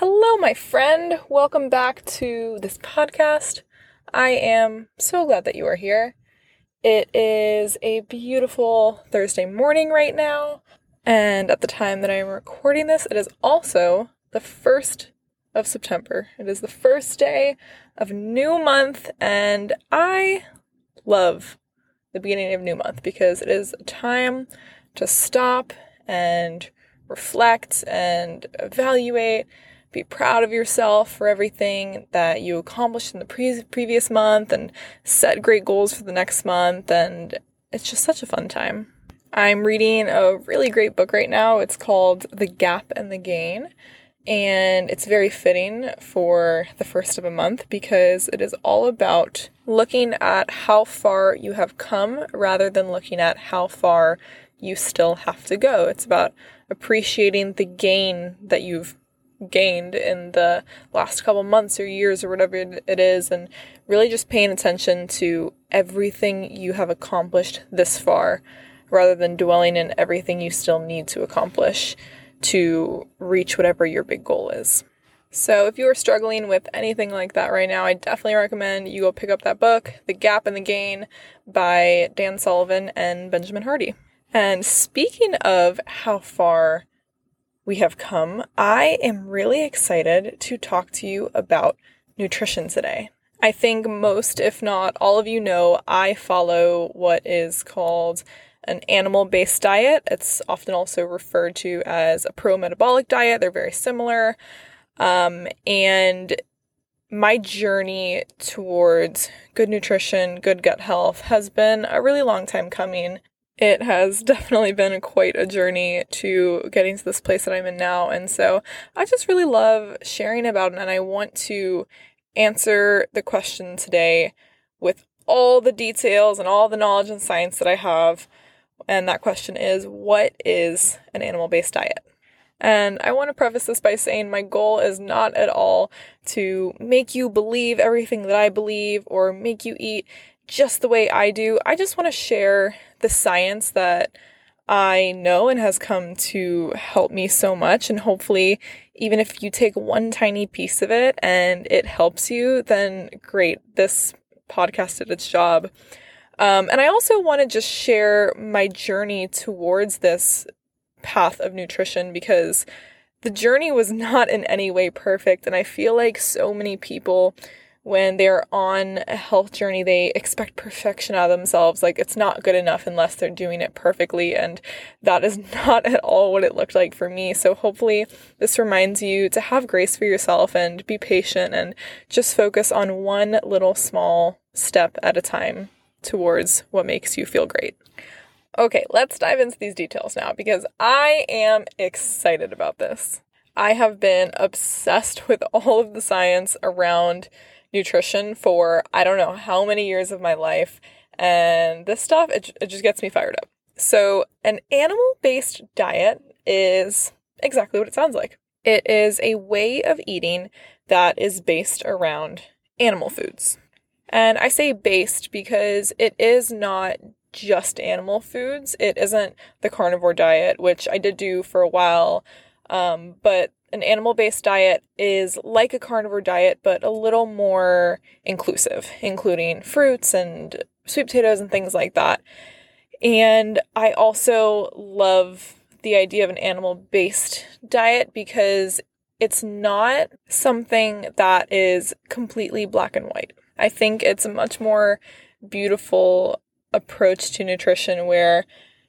Hello, my friend. Welcome back to this podcast. I am so glad that you are here. It is a beautiful Thursday morning right now, and at the time that I am recording this, it is also the first of September. It is the first day of new month, and I love the beginning of new month because it is a time to stop and reflect and evaluate be proud of yourself for everything that you accomplished in the pre- previous month and set great goals for the next month. And it's just such a fun time. I'm reading a really great book right now. It's called The Gap and the Gain. And it's very fitting for the first of a month because it is all about looking at how far you have come rather than looking at how far you still have to go. It's about appreciating the gain that you've gained in the last couple months or years or whatever it is, and really just paying attention to everything you have accomplished this far rather than dwelling in everything you still need to accomplish to reach whatever your big goal is. So, if you are struggling with anything like that right now, I definitely recommend you go pick up that book, The Gap and the Gain by Dan Sullivan and Benjamin Hardy. And speaking of how far we have come, I am really excited to talk to you about nutrition today. I think most, if not all of you know, I follow what is called an animal based diet. It's often also referred to as a pro metabolic diet. They're very similar. Um, and my journey towards good nutrition, good gut health has been a really long time coming it has definitely been quite a journey to getting to this place that I'm in now. And so I just really love sharing about it. And I want to answer the question today with all the details and all the knowledge and science that I have. And that question is what is an animal based diet? And I want to preface this by saying my goal is not at all to make you believe everything that I believe or make you eat just the way I do. I just want to share the science that I know and has come to help me so much. And hopefully, even if you take one tiny piece of it and it helps you, then great. This podcast did its job. Um, and I also want to just share my journey towards this path of nutrition because the journey was not in any way perfect. And I feel like so many people when they're on a health journey, they expect perfection out of themselves. Like it's not good enough unless they're doing it perfectly. And that is not at all what it looked like for me. So hopefully this reminds you to have grace for yourself and be patient and just focus on one little small step at a time towards what makes you feel great. Okay, let's dive into these details now because I am excited about this. I have been obsessed with all of the science around nutrition for I don't know how many years of my life. And this stuff, it, it just gets me fired up. So, an animal based diet is exactly what it sounds like it is a way of eating that is based around animal foods. And I say based because it is not just animal foods. It isn't the carnivore diet, which I did do for a while. Um, but an animal based diet is like a carnivore diet, but a little more inclusive, including fruits and sweet potatoes and things like that. And I also love the idea of an animal based diet because it's not something that is completely black and white. I think it's a much more beautiful approach to nutrition where,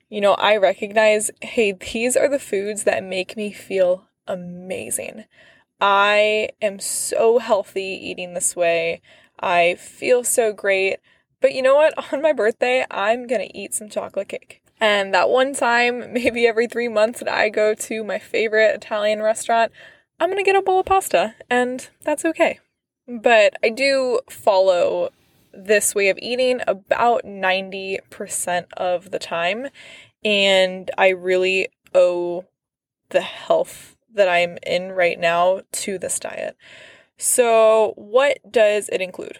you know, I recognize hey, these are the foods that make me feel amazing. I am so healthy eating this way. I feel so great. But you know what? On my birthday, I'm going to eat some chocolate cake. And that one time, maybe every three months, that I go to my favorite Italian restaurant, I'm going to get a bowl of pasta. And that's okay. But I do follow this way of eating about 90% of the time. And I really owe the health that I'm in right now to this diet. So, what does it include?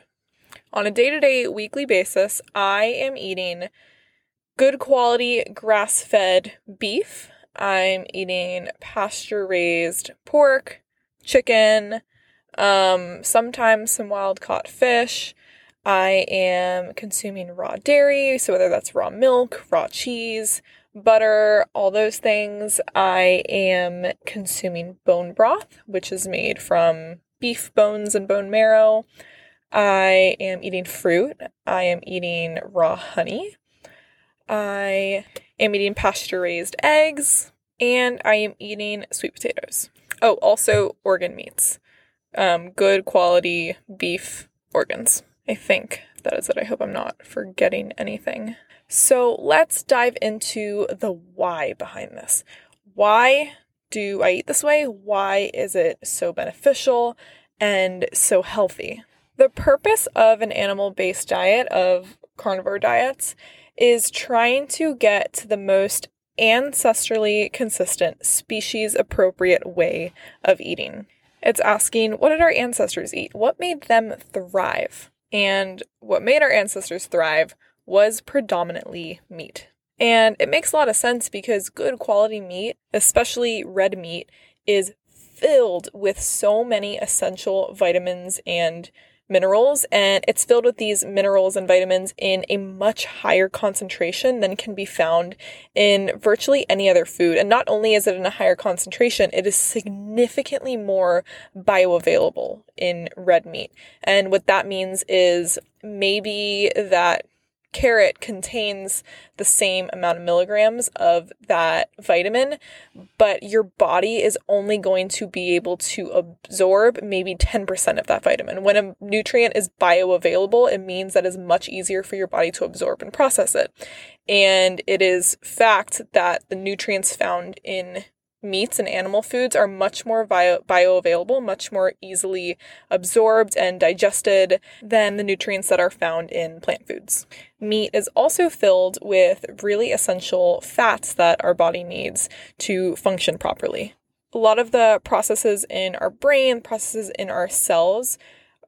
On a day to day, weekly basis, I am eating good quality grass fed beef. I'm eating pasture raised pork, chicken, um, sometimes some wild caught fish. I am consuming raw dairy, so whether that's raw milk, raw cheese, butter, all those things. I am consuming bone broth, which is made from beef bones and bone marrow. I am eating fruit. I am eating raw honey. I am eating pasture raised eggs. And I am eating sweet potatoes. Oh, also organ meats. Um, good quality beef organs. I think that is it. I hope I'm not forgetting anything. So let's dive into the why behind this. Why do I eat this way? Why is it so beneficial and so healthy? The purpose of an animal based diet, of carnivore diets, is trying to get to the most ancestrally consistent, species appropriate way of eating. It's asking, what did our ancestors eat? What made them thrive? And what made our ancestors thrive was predominantly meat. And it makes a lot of sense because good quality meat, especially red meat, is filled with so many essential vitamins and minerals, and it's filled with these minerals and vitamins in a much higher concentration than can be found in virtually any other food. And not only is it in a higher concentration, it is significantly more bioavailable in red meat. And what that means is maybe that carrot contains the same amount of milligrams of that vitamin, but your body is only going to be able to absorb maybe 10% of that vitamin. When a nutrient is bioavailable, it means that it's much easier for your body to absorb and process it. And it is fact that the nutrients found in meats and animal foods are much more bio- bioavailable, much more easily absorbed and digested than the nutrients that are found in plant foods. Meat is also filled with really essential fats that our body needs to function properly. A lot of the processes in our brain, processes in our cells,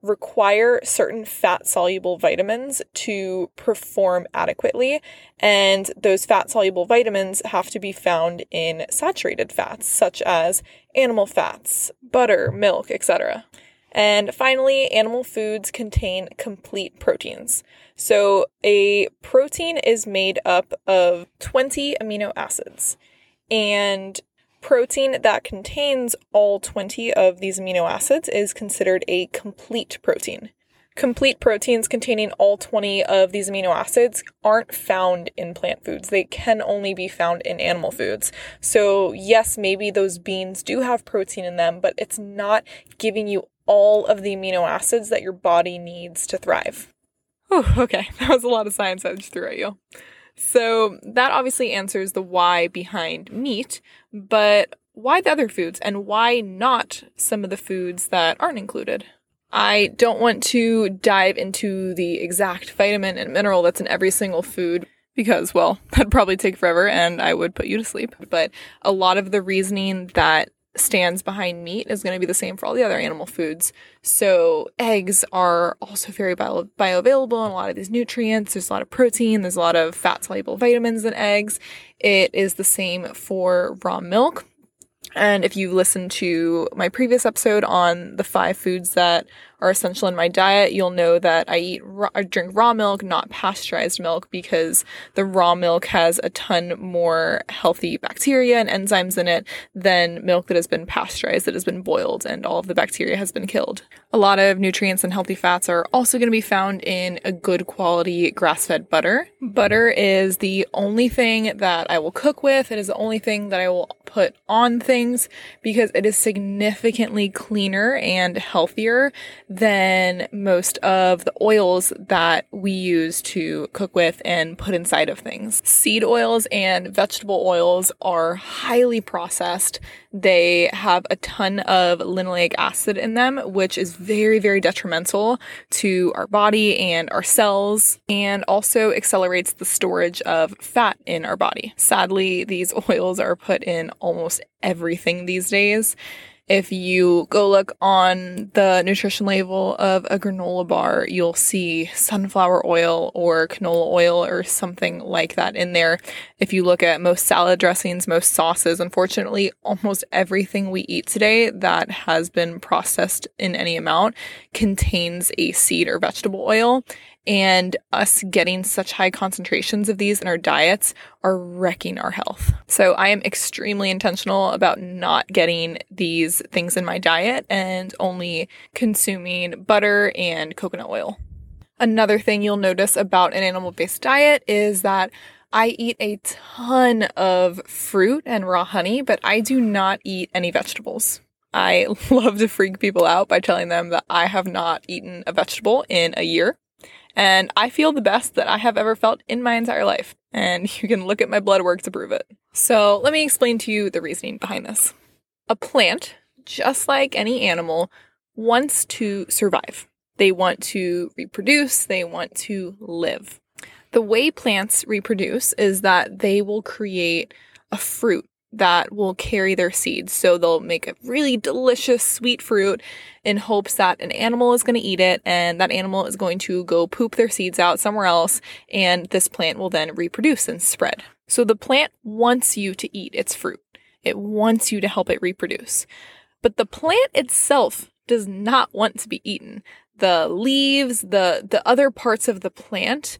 require certain fat soluble vitamins to perform adequately. And those fat soluble vitamins have to be found in saturated fats, such as animal fats, butter, milk, etc. And finally, animal foods contain complete proteins. So, a protein is made up of 20 amino acids. And protein that contains all 20 of these amino acids is considered a complete protein. Complete proteins containing all 20 of these amino acids aren't found in plant foods. They can only be found in animal foods. So, yes, maybe those beans do have protein in them, but it's not giving you all of the amino acids that your body needs to thrive. Oh, okay. That was a lot of science I just threw at you. So that obviously answers the why behind meat, but why the other foods and why not some of the foods that aren't included? I don't want to dive into the exact vitamin and mineral that's in every single food because, well, that'd probably take forever and I would put you to sleep. But a lot of the reasoning that stands behind meat is going to be the same for all the other animal foods. So eggs are also very bio- bioavailable and a lot of these nutrients. There's a lot of protein, there's a lot of fat soluble vitamins in eggs. It is the same for raw milk. And if you listen to my previous episode on the five foods that are essential in my diet, you'll know that I eat raw, I drink raw milk, not pasteurized milk, because the raw milk has a ton more healthy bacteria and enzymes in it than milk that has been pasteurized, that has been boiled, and all of the bacteria has been killed. A lot of nutrients and healthy fats are also going to be found in a good quality grass-fed butter. Butter is the only thing that I will cook with. It is the only thing that I will put on things because it is significantly cleaner and healthier than most of the oils that we use to cook with and put inside of things. Seed oils and vegetable oils are highly processed. They have a ton of linoleic acid in them, which is very, very detrimental to our body and our cells, and also accelerates the storage of fat in our body. Sadly, these oils are put in almost everything these days If you go look on the nutrition label of a granola bar, you'll see sunflower oil or canola oil or something like that in there. If you look at most salad dressings, most sauces, unfortunately, almost everything we eat today that has been processed in any amount contains a seed or vegetable oil and us getting such high concentrations of these in our diets are wrecking our health. So I am extremely intentional about not getting these things in my diet and only consuming butter and coconut oil. Another thing you'll notice about an animal based diet is that I eat a ton of fruit and raw honey, but I do not eat any vegetables. I love to freak people out by telling them that I have not eaten a vegetable in a year. And I feel the best that I have ever felt in my entire life. And you can look at my blood work to prove it. So let me explain to you the reasoning behind this. A plant, just like any animal, wants to survive. They want to reproduce, they want to live. The way plants reproduce is that they will create a fruit that will carry their seeds. So they'll make a really delicious sweet fruit in hopes that an animal is going to eat it and that animal is going to go poop their seeds out somewhere else and this plant will then reproduce and spread. So the plant wants you to eat its fruit. It wants you to help it reproduce. But the plant itself does not want to be eaten. The leaves, the the other parts of the plant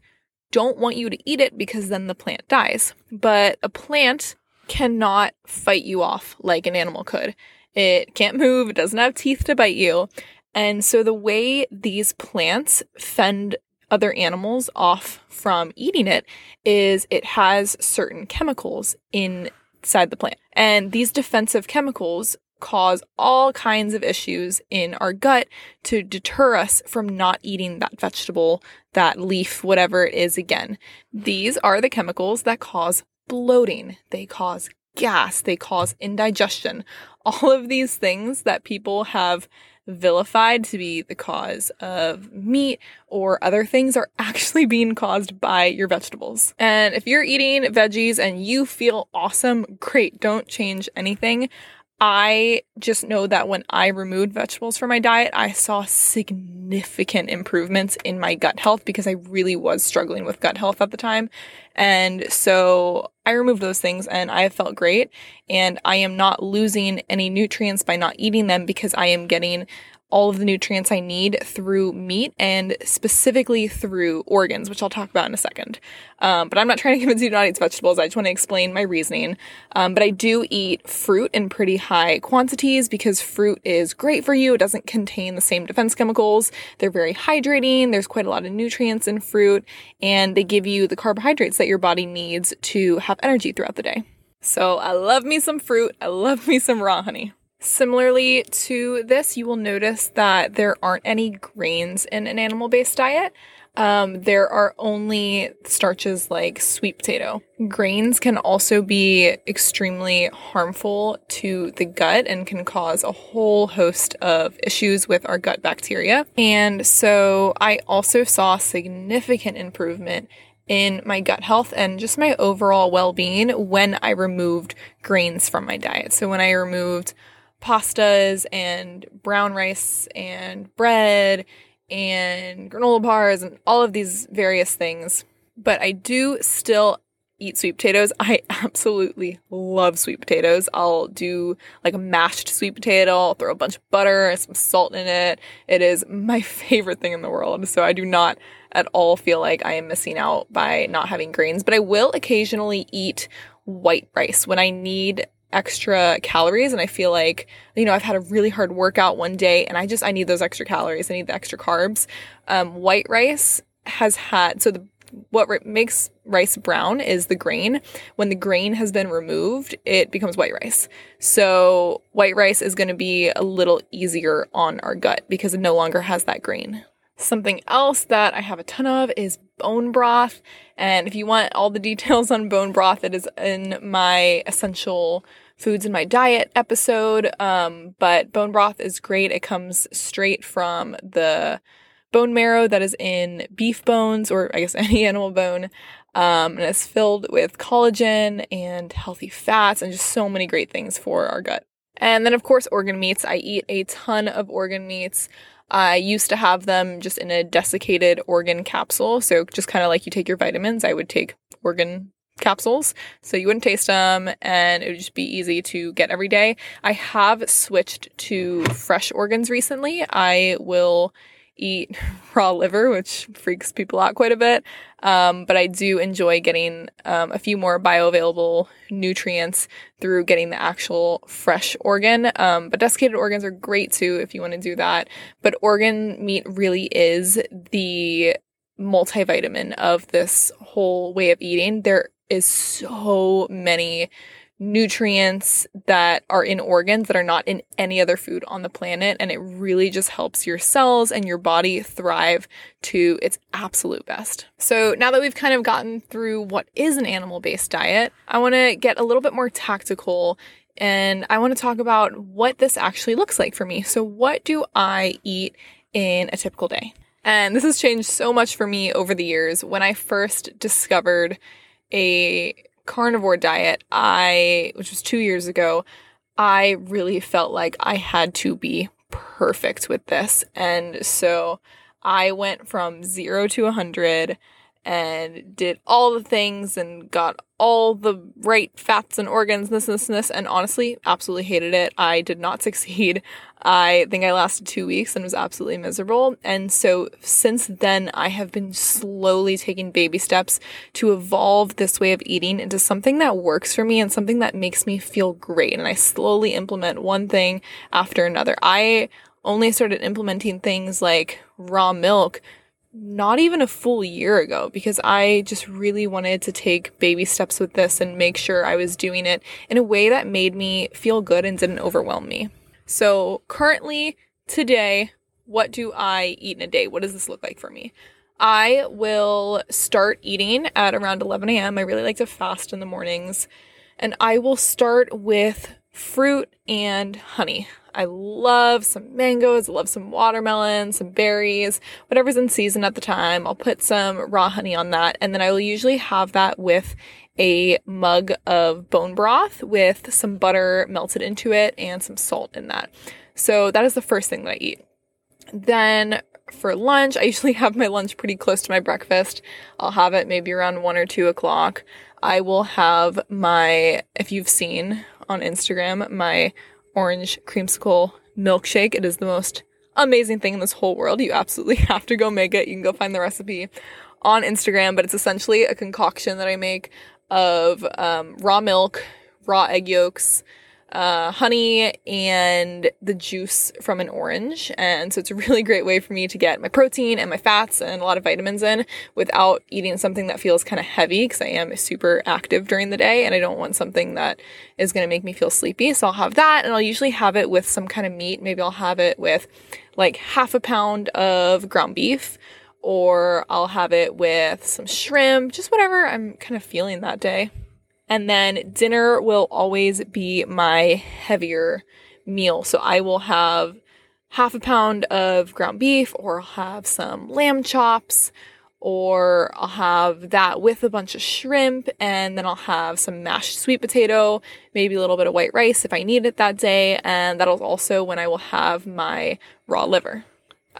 don't want you to eat it because then the plant dies. But a plant cannot fight you off like an animal could. It can't move, it doesn't have teeth to bite you. And so the way these plants fend other animals off from eating it is it has certain chemicals inside the plant. And these defensive chemicals cause all kinds of issues in our gut to deter us from not eating that vegetable, that leaf, whatever it is again. These are the chemicals that cause bloating, they cause gas, they cause indigestion. All of these things that people have vilified to be the cause of meat or other things are actually being caused by your vegetables. And if you're eating veggies and you feel awesome, great, don't change anything. I just know that when I removed vegetables from my diet, I saw significant improvements in my gut health because I really was struggling with gut health at the time. And so I removed those things and I felt great. And I am not losing any nutrients by not eating them because I am getting all of the nutrients I need through meat and specifically through organs, which I'll talk about in a second. Um, but I'm not trying to convince you to not eat vegetables. I just want to explain my reasoning. Um, but I do eat fruit in pretty high quantities because fruit is great for you. It doesn't contain the same defense chemicals. They're very hydrating. There's quite a lot of nutrients in fruit and they give you the carbohydrates that your body needs to have energy throughout the day. So I love me some fruit. I love me some raw honey. Similarly to this, you will notice that there aren't any grains in an animal based diet. Um, there are only starches like sweet potato. Grains can also be extremely harmful to the gut and can cause a whole host of issues with our gut bacteria. And so I also saw significant improvement in my gut health and just my overall well being when I removed grains from my diet. So when I removed pastas and brown rice and bread and granola bars and all of these various things. But I do still eat sweet potatoes. I absolutely love sweet potatoes. I'll do like a mashed sweet potato, I'll throw a bunch of butter and some salt in it. It is my favorite thing in the world. So I do not at all feel like I am missing out by not having grains, but I will occasionally eat white rice when I need extra calories and I feel like, you know, I've had a really hard workout one day and I just, I need those extra calories. I need the extra carbs. Um, white rice has had, so the, what makes rice brown is the grain. When the grain has been removed, it becomes white rice. So white rice is going to be a little easier on our gut because it no longer has that grain. Something else that I have a ton of is bone broth. And if you want all the details on bone broth, it is in my essential foods in my diet episode. Um, but bone broth is great. It comes straight from the bone marrow that is in beef bones, or I guess any animal bone. Um, and it's filled with collagen and healthy fats and just so many great things for our gut. And then, of course, organ meats. I eat a ton of organ meats. I used to have them just in a desiccated organ capsule. So, just kind of like you take your vitamins, I would take organ capsules so you wouldn't taste them and it would just be easy to get every day. I have switched to fresh organs recently. I will eat raw liver, which freaks people out quite a bit. Um, but I do enjoy getting um, a few more bioavailable nutrients through getting the actual fresh organ. Um, but desiccated organs are great too if you want to do that. But organ meat really is the multivitamin of this whole way of eating. There is so many nutrients that are in organs that are not in any other food on the planet. And it really just helps your cells and your body thrive to its absolute best. So now that we've kind of gotten through what is an animal based diet, I want to get a little bit more tactical and I want to talk about what this actually looks like for me. So, what do I eat in a typical day? And this has changed so much for me over the years. When I first discovered a carnivore diet, I, which was two years ago, I really felt like I had to be perfect with this. And so I went from zero to 100 and did all the things and got all the right fats and organs, this, this, and this, and honestly, absolutely hated it. I did not succeed. I think I lasted two weeks and was absolutely miserable. And so since then, I have been slowly taking baby steps to evolve this way of eating into something that works for me and something that makes me feel great. And I slowly implement one thing after another. I only started implementing things like raw milk not even a full year ago because I just really wanted to take baby steps with this and make sure I was doing it in a way that made me feel good and didn't overwhelm me. So, currently, today, what do I eat in a day? What does this look like for me? I will start eating at around 11 a.m. I really like to fast in the mornings. And I will start with fruit and honey. I love some mangoes, I love some watermelon, some berries, whatever's in season at the time. I'll put some raw honey on that, and then I will usually have that with a mug of bone broth with some butter melted into it and some salt in that. So that is the first thing that I eat. Then for lunch, I usually have my lunch pretty close to my breakfast. I'll have it maybe around one or two o'clock. I will have my, if you've seen on Instagram, my orange creamsicle milkshake. It is the most amazing thing in this whole world. You absolutely have to go make it. You can go find the recipe on Instagram, but it's essentially a concoction that I make of um, raw milk, raw egg yolks, uh, honey and the juice from an orange. And so it's a really great way for me to get my protein and my fats and a lot of vitamins in without eating something that feels kind of heavy because I am super active during the day and I don't want something that is going to make me feel sleepy. So I'll have that and I'll usually have it with some kind of meat. Maybe I'll have it with like half a pound of ground beef or I'll have it with some shrimp, just whatever I'm kind of feeling that day. And then dinner will always be my heavier meal. So I will have half a pound of ground beef, or I'll have some lamb chops, or I'll have that with a bunch of shrimp, and then I'll have some mashed sweet potato, maybe a little bit of white rice if I need it that day, and that'll also when I will have my raw liver.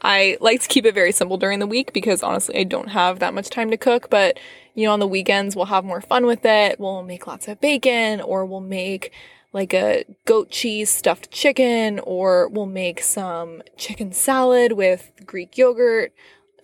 I like to keep it very simple during the week because honestly, I don't have that much time to cook. But, you know, on the weekends, we'll have more fun with it. We'll make lots of bacon or we'll make like a goat cheese stuffed chicken or we'll make some chicken salad with Greek yogurt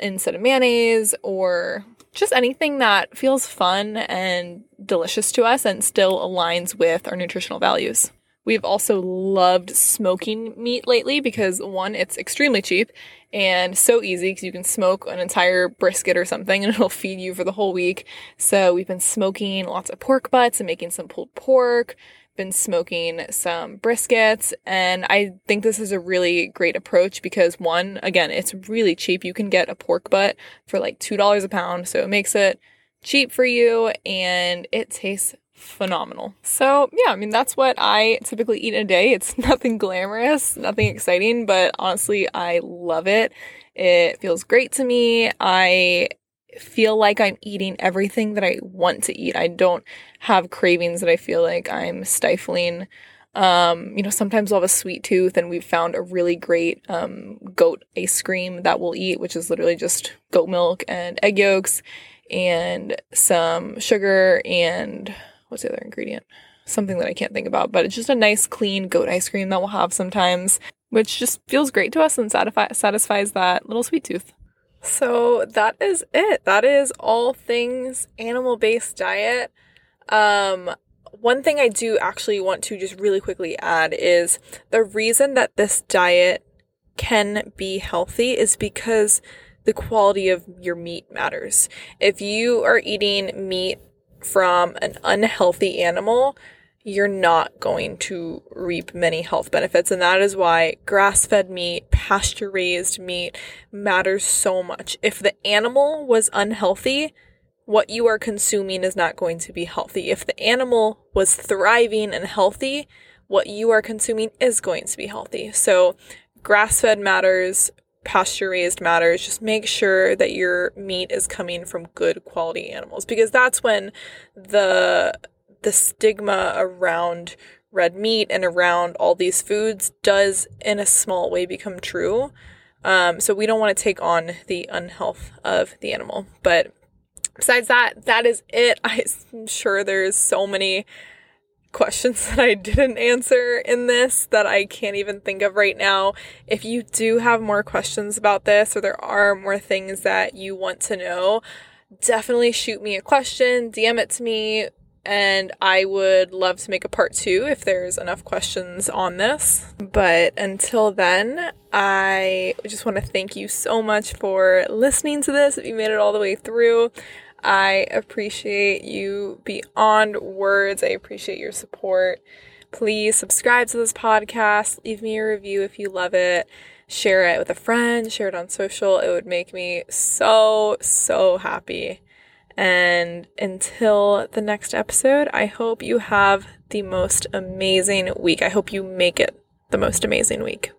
instead of mayonnaise or just anything that feels fun and delicious to us and still aligns with our nutritional values. We've also loved smoking meat lately because one, it's extremely cheap and so easy because you can smoke an entire brisket or something and it'll feed you for the whole week. So we've been smoking lots of pork butts and making some pulled pork, been smoking some briskets, and I think this is a really great approach because one, again, it's really cheap. You can get a pork butt for like $2 a pound, so it makes it cheap for you and it tastes phenomenal. So, yeah, I mean, that's what I typically eat in a day. It's nothing glamorous, nothing exciting, but honestly, I love it. It feels great to me. I feel like I'm eating everything that I want to eat. I don't have cravings that I feel like I'm stifling Um, you know, sometimes we'll have a sweet tooth, and we've found a really great um, goat ice cream that we'll eat, which is literally just goat milk and egg yolks and some sugar and what's the other ingredient? Something that I can't think about, but it's just a nice, clean goat ice cream that we'll have sometimes, which just feels great to us and satisfi- satisfies that little sweet tooth. So that is it. That is all things animal based diet. Um, one thing I do actually want to just really quickly add is the reason that this diet can be healthy is because the quality of your meat matters. If you are eating meat from an unhealthy animal, you're not going to reap many health benefits. And that is why grass fed meat, pasture raised meat matters so much. If the animal was unhealthy, what you are consuming is not going to be healthy. If the animal was thriving and healthy, what you are consuming is going to be healthy. So, grass fed matters, pasture raised matters. Just make sure that your meat is coming from good quality animals because that's when the the stigma around red meat and around all these foods does in a small way become true. Um, so we don't want to take on the unhealth of the animal. But besides that, that is it. I'm sure there's so many questions that I didn't answer in this that I can't even think of right now. If you do have more questions about this or there are more things that you want to know, definitely shoot me a question, DM it to me, and I would love to make a part two if there's enough questions on this. But until then, I just want to thank you so much for listening to this. If you made it all the way through, I appreciate you beyond words. I appreciate your support. Please subscribe to this podcast, leave me a review if you love it share it with a friend, share it on social. It would make me so, so happy. And until the next episode, I hope you have the most amazing week. I hope you make it the most amazing week.